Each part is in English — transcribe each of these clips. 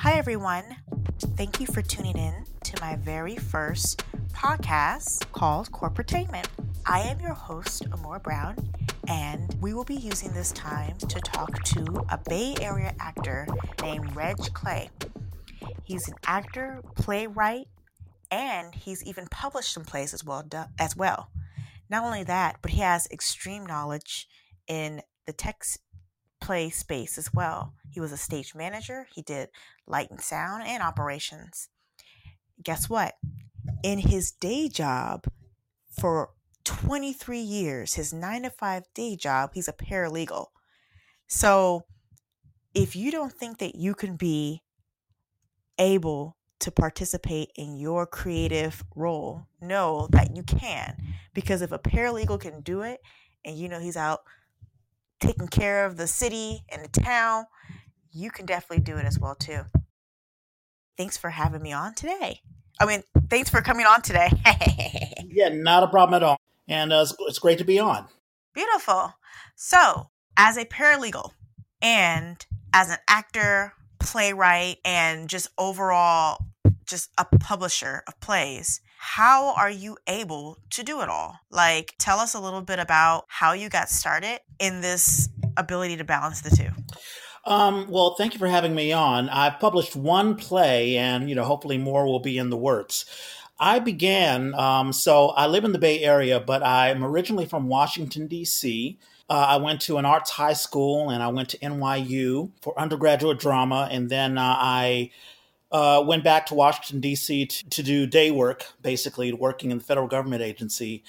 Hi, everyone. Thank you for tuning in to my very first podcast called Corporatainment. I am your host, Amora Brown, and we will be using this time to talk to a Bay Area actor named Reg Clay. He's an actor, playwright, and he's even published some plays as well. As well. Not only that, but he has extreme knowledge in the text play space as well. He was a stage manager, he did light and sound and operations. Guess what? In his day job for 23 years, his nine to five day job, he's a paralegal. So if you don't think that you can be able to participate in your creative role, know that you can. Because if a paralegal can do it and you know he's out taking care of the city and the town, you can definitely do it as well too. Thanks for having me on today. I mean, thanks for coming on today. yeah, not a problem at all. And uh, it's, it's great to be on. Beautiful. So, as a paralegal and as an actor, playwright, and just overall just a publisher of plays, how are you able to do it all? Like, tell us a little bit about how you got started in this ability to balance the two. Um, well, thank you for having me on. I've published one play, and you know, hopefully more will be in the works. I began, um, so I live in the Bay Area, but I'm originally from Washington, D.C. Uh, I went to an arts high school and I went to NYU for undergraduate drama, and then uh, I uh, went back to Washington, D.C. To, to do day work, basically working in the federal government agency.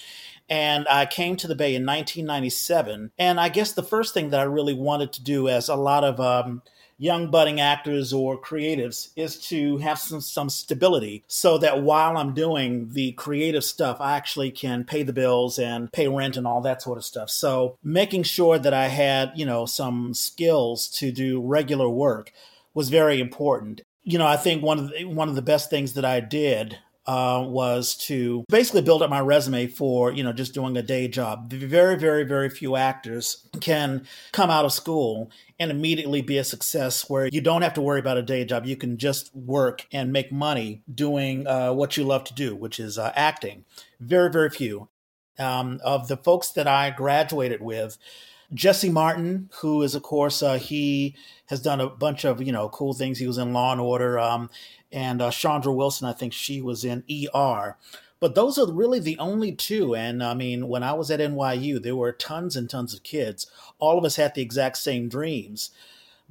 And I came to the Bay in 1997. And I guess the first thing that I really wanted to do, as a lot of um, young budding actors or creatives, is to have some, some stability so that while I'm doing the creative stuff, I actually can pay the bills and pay rent and all that sort of stuff. So making sure that I had, you know, some skills to do regular work was very important you know, I think one of the, one of the best things that I did uh, was to basically build up my resume for you know just doing a day job. Very, very, very few actors can come out of school and immediately be a success where you don't have to worry about a day job. You can just work and make money doing uh, what you love to do, which is uh, acting. Very, very few. Um, of the folks that I graduated with, Jesse Martin, who is, of course, uh, he has done a bunch of you know cool things. He was in Law and Order, um, and uh, Chandra Wilson, I think she was in ER. But those are really the only two. And I mean, when I was at NYU, there were tons and tons of kids. All of us had the exact same dreams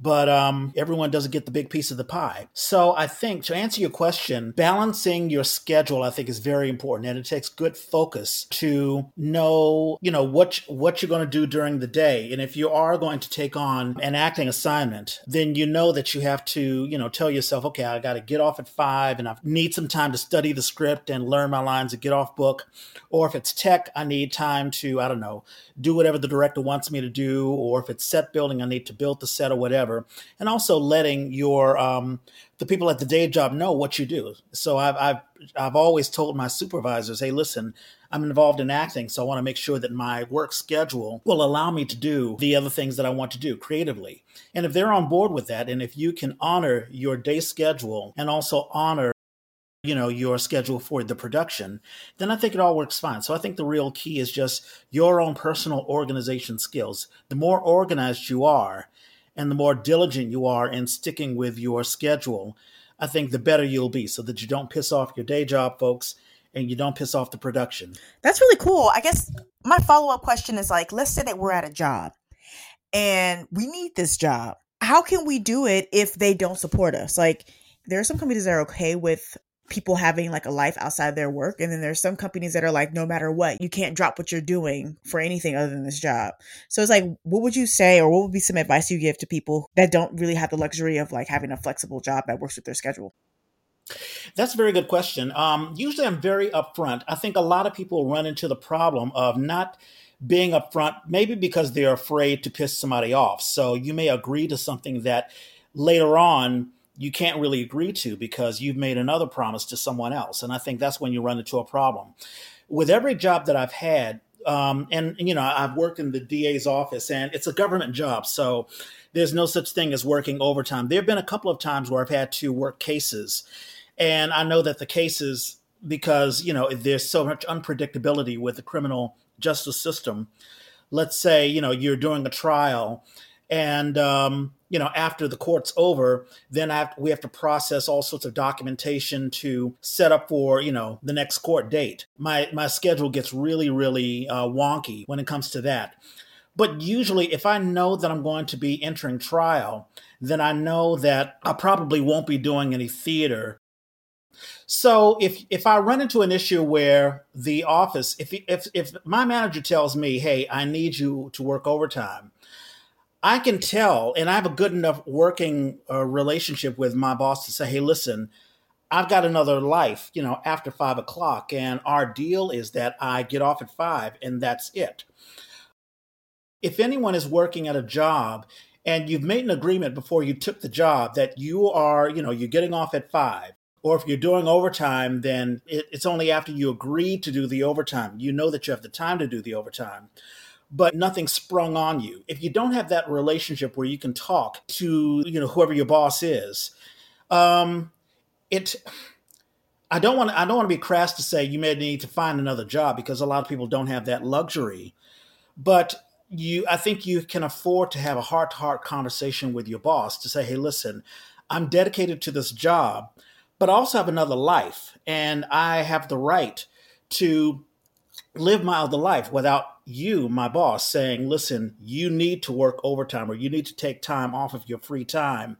but um, everyone doesn't get the big piece of the pie. So I think to answer your question, balancing your schedule, I think, is very important, and it takes good focus to know, you know, what what you're going to do during the day. And if you are going to take on an acting assignment, then you know that you have to, you know, tell yourself, okay, I got to get off at five, and I need some time to study the script and learn my lines and get off book. Or if it's tech, I need time to, I don't know, do whatever the director wants me to do. Or if it's set building, I need to build the set or whatever whatever, and also letting your um, the people at the day job know what you do. So I've I've I've always told my supervisors, hey, listen. I'm involved in acting, so I want to make sure that my work schedule will allow me to do the other things that I want to do creatively. And if they're on board with that, and if you can honor your day schedule and also honor you know your schedule for the production then i think it all works fine so i think the real key is just your own personal organization skills the more organized you are and the more diligent you are in sticking with your schedule, I think the better you'll be so that you don't piss off your day job folks and you don't piss off the production. That's really cool. I guess my follow up question is like, let's say that we're at a job and we need this job. How can we do it if they don't support us? Like, there are some companies that are okay with people having like a life outside their work. And then there's some companies that are like, no matter what, you can't drop what you're doing for anything other than this job. So it's like, what would you say, or what would be some advice you give to people that don't really have the luxury of like having a flexible job that works with their schedule? That's a very good question. Um, usually I'm very upfront. I think a lot of people run into the problem of not being upfront, maybe because they're afraid to piss somebody off. So you may agree to something that later on you can't really agree to because you've made another promise to someone else. And I think that's when you run into a problem. With every job that I've had, um, and you know I've worked in the DA's office, and it's a government job, so there's no such thing as working overtime. There have been a couple of times where I've had to work cases, and I know that the cases because you know there's so much unpredictability with the criminal justice system. Let's say you know you're doing a trial, and um, you know after the court's over, then have, we have to process all sorts of documentation to set up for you know the next court date. My my schedule gets really really uh, wonky when it comes to that. But usually, if I know that I'm going to be entering trial, then I know that I probably won't be doing any theater so if if I run into an issue where the office, if if if my manager tells me, "Hey, I need you to work overtime," I can tell, and I have a good enough working uh, relationship with my boss to say, "Hey, listen." I've got another life, you know, after five o'clock, and our deal is that I get off at five, and that's it. If anyone is working at a job and you've made an agreement before you took the job that you are, you know, you're getting off at five, or if you're doing overtime, then it, it's only after you agree to do the overtime. You know that you have the time to do the overtime, but nothing sprung on you. If you don't have that relationship where you can talk to you know whoever your boss is, um, it. I don't want. I don't want to be crass to say you may need to find another job because a lot of people don't have that luxury. But you, I think you can afford to have a heart-to-heart conversation with your boss to say, "Hey, listen, I'm dedicated to this job." but I also have another life, and I have the right to live my other life without you, my boss, saying, listen, you need to work overtime or you need to take time off of your free time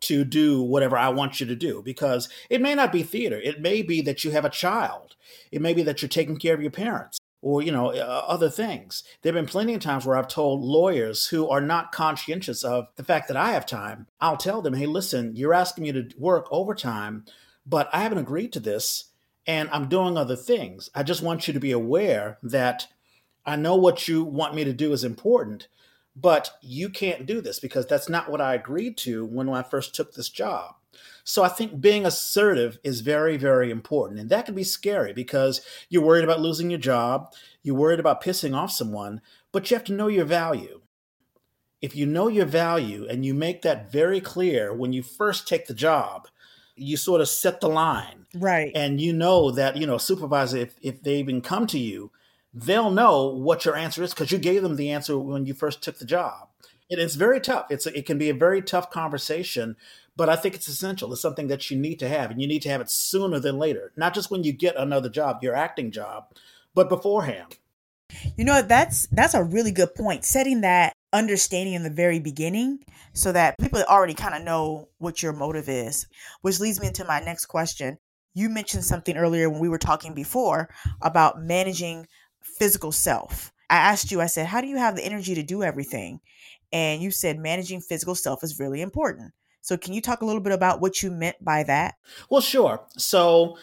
to do whatever I want you to do. Because it may not be theater, it may be that you have a child, it may be that you're taking care of your parents. Or you know uh, other things. There have been plenty of times where I've told lawyers who are not conscientious of the fact that I have time. I'll tell them, "Hey, listen, you're asking me to work overtime but I haven't agreed to this and I'm doing other things. I just want you to be aware that I know what you want me to do is important, but you can't do this because that's not what I agreed to when I first took this job. So I think being assertive is very, very important. And that can be scary because you're worried about losing your job, you're worried about pissing off someone, but you have to know your value. If you know your value and you make that very clear when you first take the job, you sort of set the line. Right. And you know that, you know, supervisor, if, if they even come to you, they'll know what your answer is because you gave them the answer when you first took the job. And it's very tough. It's it can be a very tough conversation, but I think it's essential. It's something that you need to have, and you need to have it sooner than later. Not just when you get another job, your acting job, but beforehand. You know, that's that's a really good point. Setting that understanding in the very beginning so that people already kind of know what your motive is. Which leads me into my next question. You mentioned something earlier when we were talking before about managing physical self. I asked you, I said, How do you have the energy to do everything? And you said managing physical self is really important. So, can you talk a little bit about what you meant by that? Well, sure. So,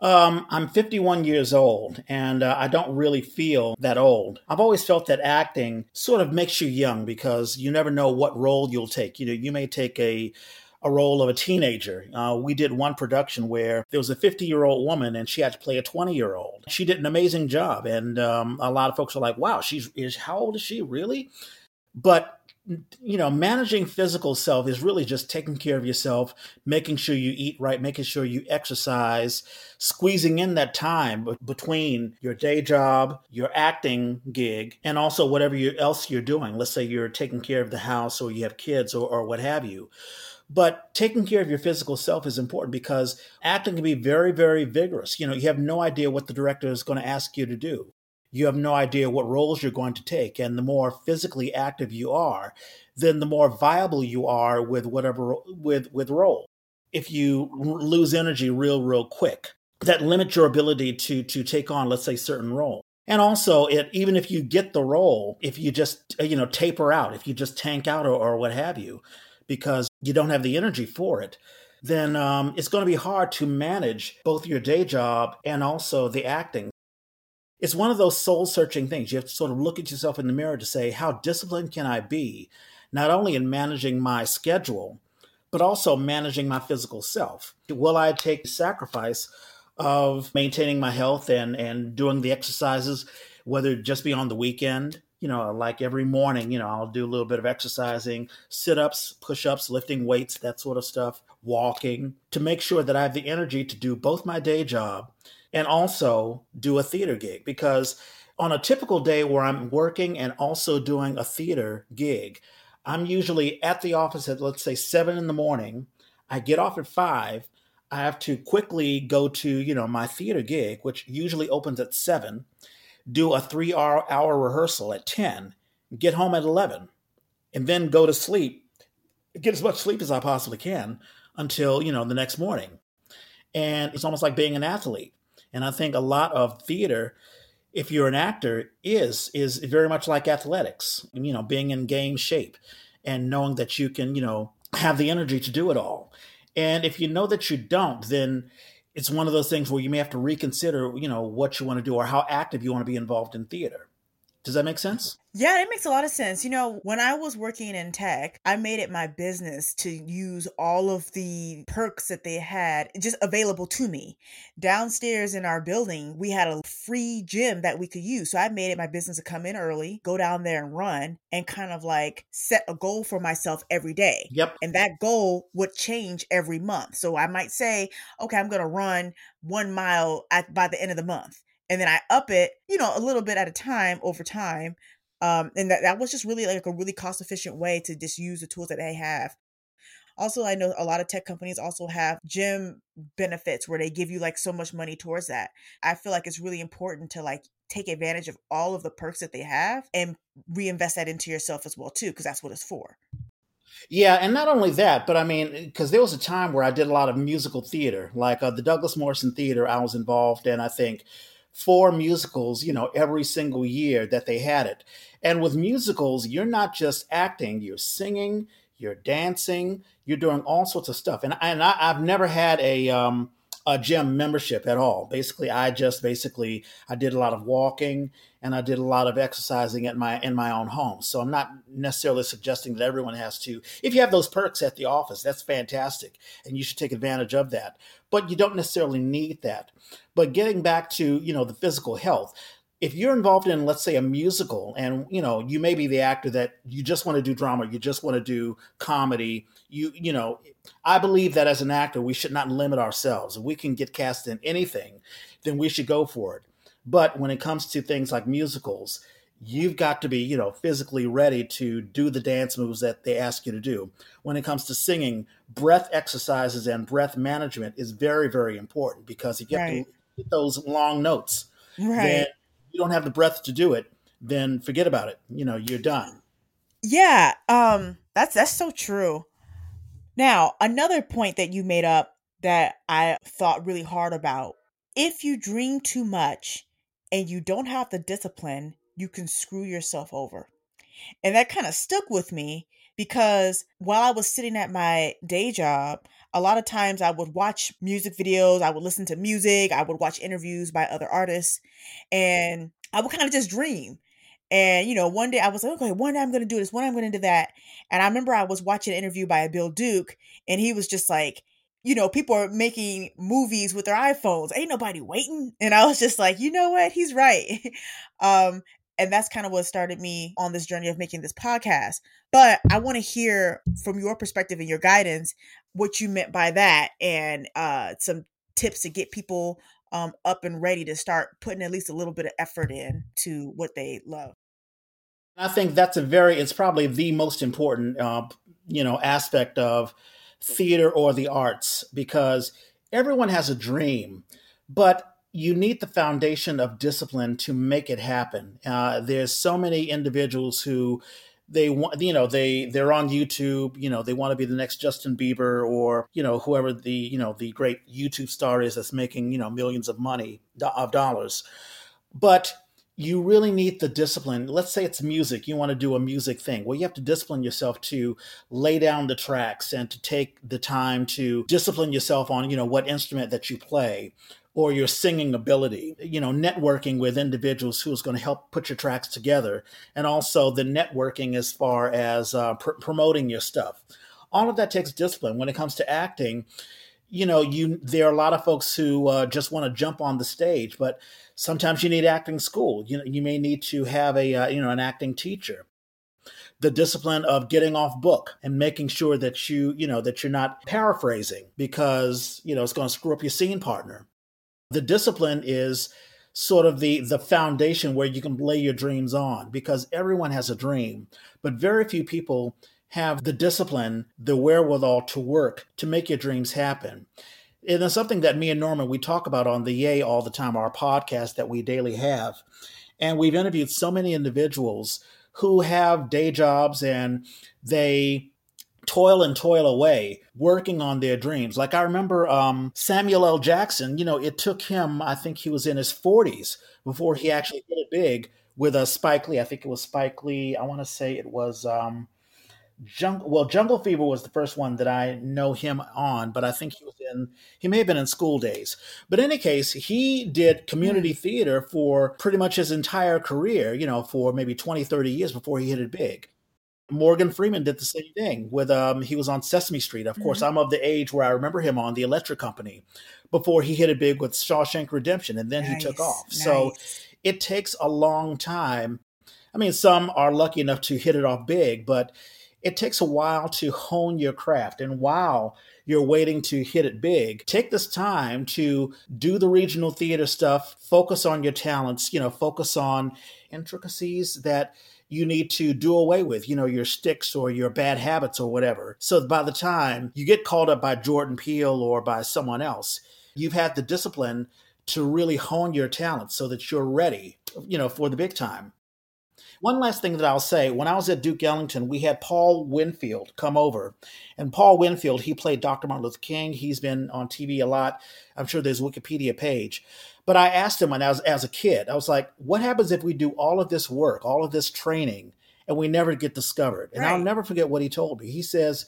um, I'm 51 years old and uh, I don't really feel that old. I've always felt that acting sort of makes you young because you never know what role you'll take. You know, you may take a a role of a teenager. Uh, we did one production where there was a 50 year old woman and she had to play a 20 year old. She did an amazing job, and um, a lot of folks are like, "Wow, she's is how old is she really?" But you know, managing physical self is really just taking care of yourself, making sure you eat right, making sure you exercise, squeezing in that time between your day job, your acting gig, and also whatever you, else you're doing. Let's say you're taking care of the house or you have kids or, or what have you. But taking care of your physical self is important because acting can be very, very vigorous. You know, you have no idea what the director is going to ask you to do you have no idea what roles you're going to take. And the more physically active you are, then the more viable you are with whatever with with role. If you lose energy real real quick, that limits your ability to to take on, let's say, certain role. And also, it even if you get the role, if you just you know taper out, if you just tank out or, or what have you, because you don't have the energy for it, then um, it's going to be hard to manage both your day job and also the acting it's one of those soul searching things. You have to sort of look at yourself in the mirror to say, how disciplined can I be, not only in managing my schedule, but also managing my physical self? Will I take the sacrifice of maintaining my health and and doing the exercises, whether just be on the weekend. You know, like every morning, you know, I'll do a little bit of exercising, sit ups, push ups, lifting weights, that sort of stuff, walking to make sure that I have the energy to do both my day job and also do a theater gig. Because on a typical day where I'm working and also doing a theater gig, I'm usually at the office at, let's say, seven in the morning. I get off at five. I have to quickly go to, you know, my theater gig, which usually opens at seven, do a three hour, hour rehearsal at 10, get home at 11, and then go to sleep, get as much sleep as I possibly can until, you know, the next morning. And it's almost like being an athlete. And I think a lot of theater, if you're an actor, is is very much like athletics, you know, being in game shape and knowing that you can, you know, have the energy to do it all. And if you know that you don't, then it's one of those things where you may have to reconsider, you know, what you want to do or how active you want to be involved in theater. Does that make sense? Yeah, it makes a lot of sense. You know, when I was working in tech, I made it my business to use all of the perks that they had just available to me. Downstairs in our building, we had a free gym that we could use. So I made it my business to come in early, go down there and run, and kind of like set a goal for myself every day. Yep. And that goal would change every month. So I might say, okay, I'm going to run one mile at by the end of the month and then I up it, you know, a little bit at a time over time. Um, and that, that was just really like a really cost efficient way to just use the tools that they have. Also, I know a lot of tech companies also have gym benefits where they give you like so much money towards that. I feel like it's really important to like take advantage of all of the perks that they have and reinvest that into yourself as well too because that's what it's for. Yeah, and not only that, but I mean, because there was a time where I did a lot of musical theater, like uh, the Douglas Morrison Theater. I was involved in, I think, four musicals, you know, every single year that they had it. And with musicals, you're not just acting, you're singing, you're dancing, you're doing all sorts of stuff. And, and I, have never had a, um, a gym membership at all. Basically, I just basically I did a lot of walking and I did a lot of exercising at my in my own home. So I'm not necessarily suggesting that everyone has to. If you have those perks at the office, that's fantastic, and you should take advantage of that. But you don't necessarily need that. But getting back to you know the physical health, if you're involved in let's say a musical and you know you may be the actor that you just want to do drama you just want to do comedy you you know i believe that as an actor we should not limit ourselves if we can get cast in anything then we should go for it but when it comes to things like musicals you've got to be you know physically ready to do the dance moves that they ask you to do when it comes to singing breath exercises and breath management is very very important because if you have right. to hit those long notes right. then you don't have the breath to do it, then forget about it. You know, you're done. Yeah, um that's that's so true. Now, another point that you made up that I thought really hard about. If you dream too much and you don't have the discipline, you can screw yourself over. And that kind of stuck with me because while I was sitting at my day job, a lot of times I would watch music videos, I would listen to music, I would watch interviews by other artists, and I would kind of just dream. And you know, one day I was like, okay, one day I'm gonna do this, one day I'm gonna do that. And I remember I was watching an interview by Bill Duke, and he was just like, you know, people are making movies with their iPhones. Ain't nobody waiting. And I was just like, you know what? He's right. um, and that's kind of what started me on this journey of making this podcast. But I want to hear from your perspective and your guidance what you meant by that and uh, some tips to get people um, up and ready to start putting at least a little bit of effort in to what they love. I think that's a very, it's probably the most important, uh, you know, aspect of theater or the arts because everyone has a dream, but you need the foundation of discipline to make it happen. Uh, there's so many individuals who they want, you know, they they're on YouTube, you know, they want to be the next Justin Bieber or you know whoever the you know the great YouTube star is that's making you know millions of money of dollars, but you really need the discipline. Let's say it's music, you want to do a music thing. Well, you have to discipline yourself to lay down the tracks and to take the time to discipline yourself on, you know, what instrument that you play or your singing ability, you know, networking with individuals who's going to help put your tracks together, and also the networking as far as uh, pr- promoting your stuff. All of that takes discipline. When it comes to acting, you know, you there are a lot of folks who uh, just want to jump on the stage, but sometimes you need acting school. You know, you may need to have a uh, you know an acting teacher. The discipline of getting off book and making sure that you you know that you're not paraphrasing because you know it's going to screw up your scene partner. The discipline is sort of the the foundation where you can lay your dreams on because everyone has a dream, but very few people have the discipline, the wherewithal to work to make your dreams happen. And it's something that me and Norman we talk about on the Yay all the time, our podcast that we daily have. And we've interviewed so many individuals who have day jobs and they toil and toil away working on their dreams. Like I remember um, Samuel L. Jackson, you know, it took him, I think he was in his 40s before he actually hit it big with a Spike Lee. I think it was Spike Lee. I want to say it was um, Jungle. Well, Jungle Fever was the first one that I know him on, but I think he was in. He may have been in School Daze. But in any case, he did community mm. theater for pretty much his entire career. You know, for maybe 20, 30 years before he hit it big. Morgan Freeman did the same thing with um he was on Sesame Street. Of mm-hmm. course, I'm of the age where I remember him on the Electric Company before he hit it big with Shawshank Redemption and then nice, he took off. Nice. So it takes a long time. I mean, some are lucky enough to hit it off big, but it takes a while to hone your craft. And while you're waiting to hit it big, take this time to do the regional theater stuff, focus on your talents, you know, focus on intricacies that you need to do away with, you know, your sticks or your bad habits or whatever. So by the time you get called up by Jordan Peele or by someone else, you've had the discipline to really hone your talent so that you're ready, you know, for the big time. One last thing that I'll say when I was at Duke Ellington, we had Paul Winfield come over. And Paul Winfield, he played Dr. Martin Luther King. He's been on TV a lot. I'm sure there's a Wikipedia page. But I asked him when I was as a kid, I was like, what happens if we do all of this work, all of this training, and we never get discovered? And right. I'll never forget what he told me. He says,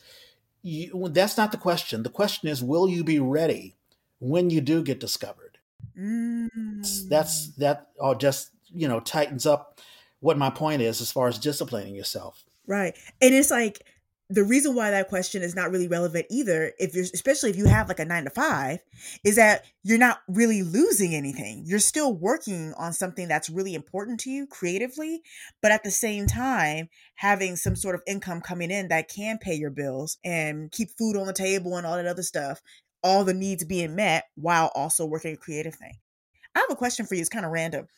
that's not the question. The question is, will you be ready when you do get discovered? Mm. That's that all just, you know, tightens up what my point is as far as disciplining yourself. Right. And it's like the reason why that question is not really relevant either, if you're especially if you have like a nine to five, is that you're not really losing anything. You're still working on something that's really important to you creatively, but at the same time, having some sort of income coming in that can pay your bills and keep food on the table and all that other stuff, all the needs being met while also working a creative thing. I have a question for you. It's kind of random.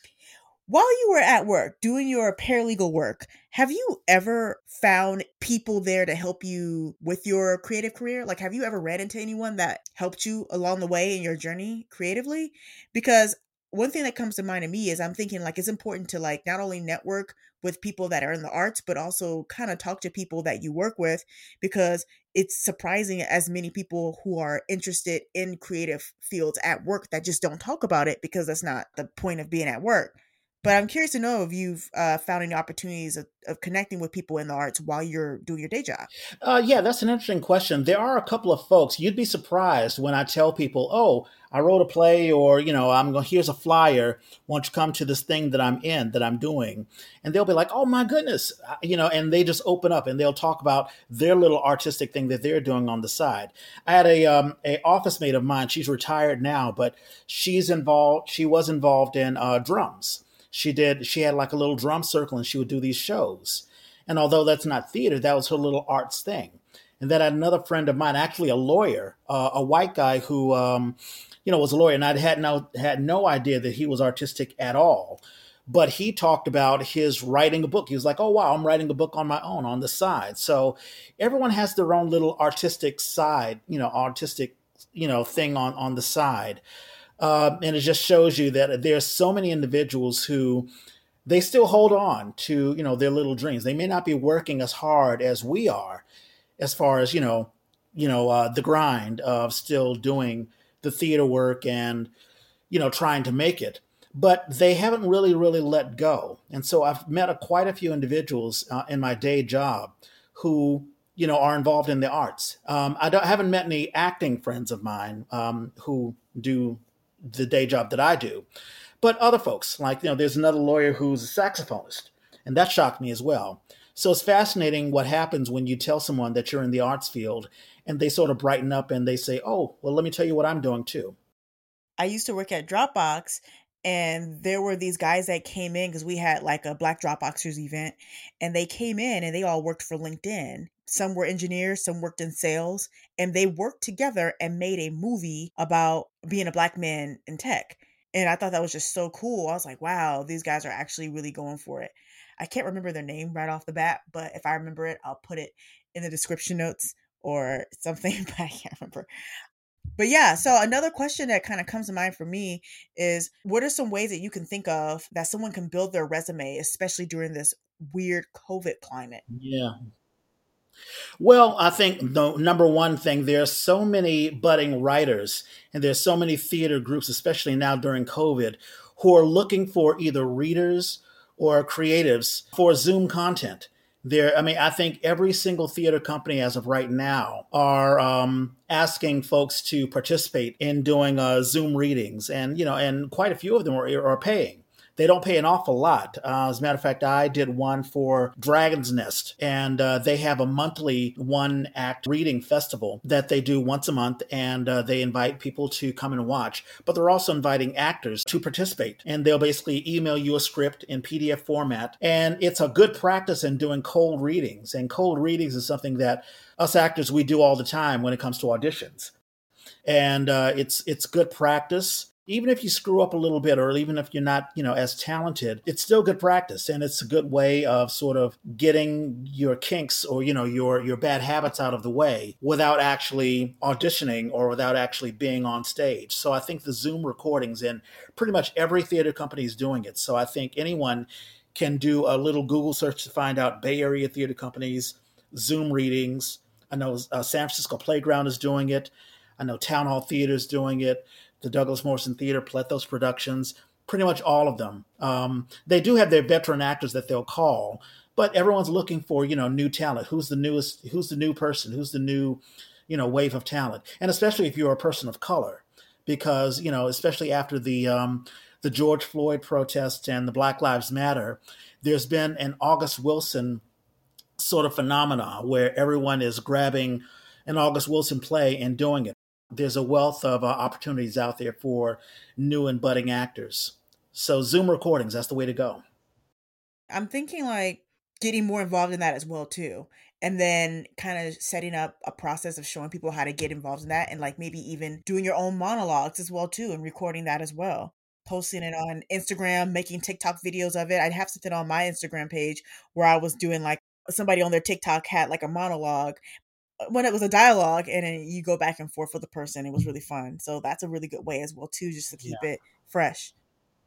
While you were at work doing your paralegal work, have you ever found people there to help you with your creative career? Like, have you ever ran into anyone that helped you along the way in your journey creatively? Because one thing that comes to mind to me is I'm thinking like it's important to like not only network with people that are in the arts, but also kind of talk to people that you work with because it's surprising as many people who are interested in creative fields at work that just don't talk about it because that's not the point of being at work. But I'm curious to know if you've uh, found any opportunities of, of, connecting with people in the arts while you're doing your day job. Uh, yeah, that's an interesting question. There are a couple of folks. You'd be surprised when I tell people, "Oh, I wrote a play," or you know, "I'm going. Here's a flyer. Won't you come to this thing that I'm in, that I'm doing?" And they'll be like, "Oh my goodness," you know, and they just open up and they'll talk about their little artistic thing that they're doing on the side. I had a um, a office mate of mine. She's retired now, but she's involved. She was involved in uh, drums she did she had like a little drum circle and she would do these shows. And although that's not theater that was her little arts thing. And then I had another friend of mine actually a lawyer uh, a white guy who um, you know was a lawyer. And i had no had no idea that he was artistic at all. But he talked about his writing a book. He was like oh wow i'm writing a book on my own on the side. So everyone has their own little artistic side you know artistic you know thing on on the side uh, and it just shows you that there's so many individuals who they still hold on to you know their little dreams. They may not be working as hard as we are, as far as you know, you know uh, the grind of still doing the theater work and you know trying to make it. But they haven't really, really let go. And so I've met a, quite a few individuals uh, in my day job who you know are involved in the arts. Um, I, I, haven't met any acting friends of mine um, who do the day job that I do. But other folks, like, you know, there's another lawyer who's a saxophonist, and that shocked me as well. So it's fascinating what happens when you tell someone that you're in the arts field and they sort of brighten up and they say, Oh, well, let me tell you what I'm doing too. I used to work at Dropbox and there were these guys that came in because we had like a Black Dropboxers event and they came in and they all worked for LinkedIn. Some were engineers, some worked in sales, and they worked together and made a movie about being a black man in tech. And I thought that was just so cool. I was like, wow, these guys are actually really going for it. I can't remember their name right off the bat, but if I remember it, I'll put it in the description notes or something, but I can't remember. But yeah, so another question that kind of comes to mind for me is what are some ways that you can think of that someone can build their resume, especially during this weird COVID climate? Yeah. Well, I think the number one thing, there's so many budding writers and there's so many theater groups, especially now during COVID, who are looking for either readers or creatives for Zoom content. There, I mean, I think every single theater company as of right now are um, asking folks to participate in doing uh, Zoom readings, and you know, and quite a few of them are, are paying. They don't pay an awful lot. Uh, as a matter of fact, I did one for Dragon's Nest, and uh, they have a monthly one act reading festival that they do once a month, and uh, they invite people to come and watch. But they're also inviting actors to participate, and they'll basically email you a script in PDF format. And it's a good practice in doing cold readings. And cold readings is something that us actors we do all the time when it comes to auditions and uh, it's it's good practice even if you screw up a little bit or even if you're not you know as talented it's still good practice. And it's a good way of sort of getting your kinks or you know your your bad habits out of the way without actually auditioning or without actually being on stage. So i think the zoom recordings and pretty much every theater company is doing it. So i think anyone can do a little google search to find out bay area theater companies zoom readings. I know uh, san francisco playground is doing it. I know town hall theater is doing it the Douglas Morrison Theater, Plethos Productions, pretty much all of them. Um, they do have their veteran actors that they'll call, but everyone's looking for you know new talent. Who's the newest? Who's the new person? Who's the new you know wave of talent? And especially if you're a person of color, because you know especially after the um, the George Floyd protests and the Black Lives Matter, there's been an August Wilson sort of phenomena where everyone is grabbing an August Wilson play and doing it there's a wealth of uh, opportunities out there for new and budding actors. So Zoom recordings, that's the way to go. I'm thinking like getting more involved in that as well too. And then kind of setting up a process of showing people how to get involved in that and like maybe even doing your own monologues as well too and recording that as well. Posting it on Instagram, making TikTok videos of it. I'd have something on my Instagram page where I was doing like somebody on their TikTok had like a monologue, when it was a dialogue and then you go back and forth with the person, it was really fun. So that's a really good way as well too, just to keep yeah. it fresh.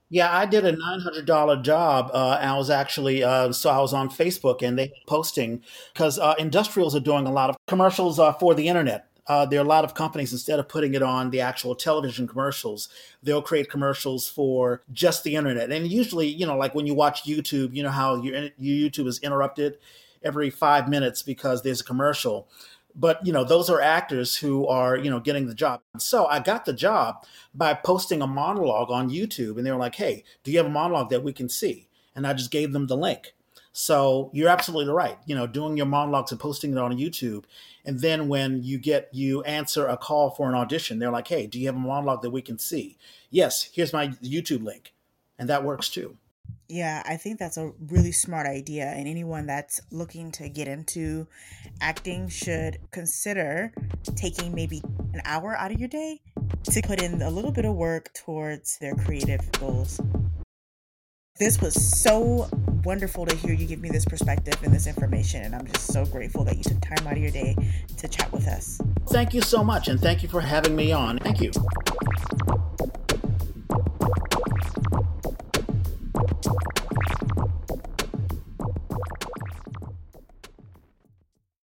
Yeah, I did a nine hundred dollar job. Uh, I was actually uh, so I was on Facebook and they posting because uh, industrials are doing a lot of commercials uh, for the internet. Uh, there are a lot of companies instead of putting it on the actual television commercials, they'll create commercials for just the internet. And usually, you know, like when you watch YouTube, you know how your, your YouTube is interrupted every five minutes because there's a commercial but you know those are actors who are you know getting the job. So i got the job by posting a monologue on youtube and they were like hey do you have a monologue that we can see? And i just gave them the link. So you're absolutely right you know doing your monologues and posting it on youtube and then when you get you answer a call for an audition they're like hey do you have a monologue that we can see? Yes here's my youtube link. And that works too yeah, I think that's a really smart idea. And anyone that's looking to get into acting should consider taking maybe an hour out of your day to put in a little bit of work towards their creative goals. This was so wonderful to hear you give me this perspective and this information. And I'm just so grateful that you took time out of your day to chat with us. Thank you so much. And thank you for having me on. Thank you. Thank you.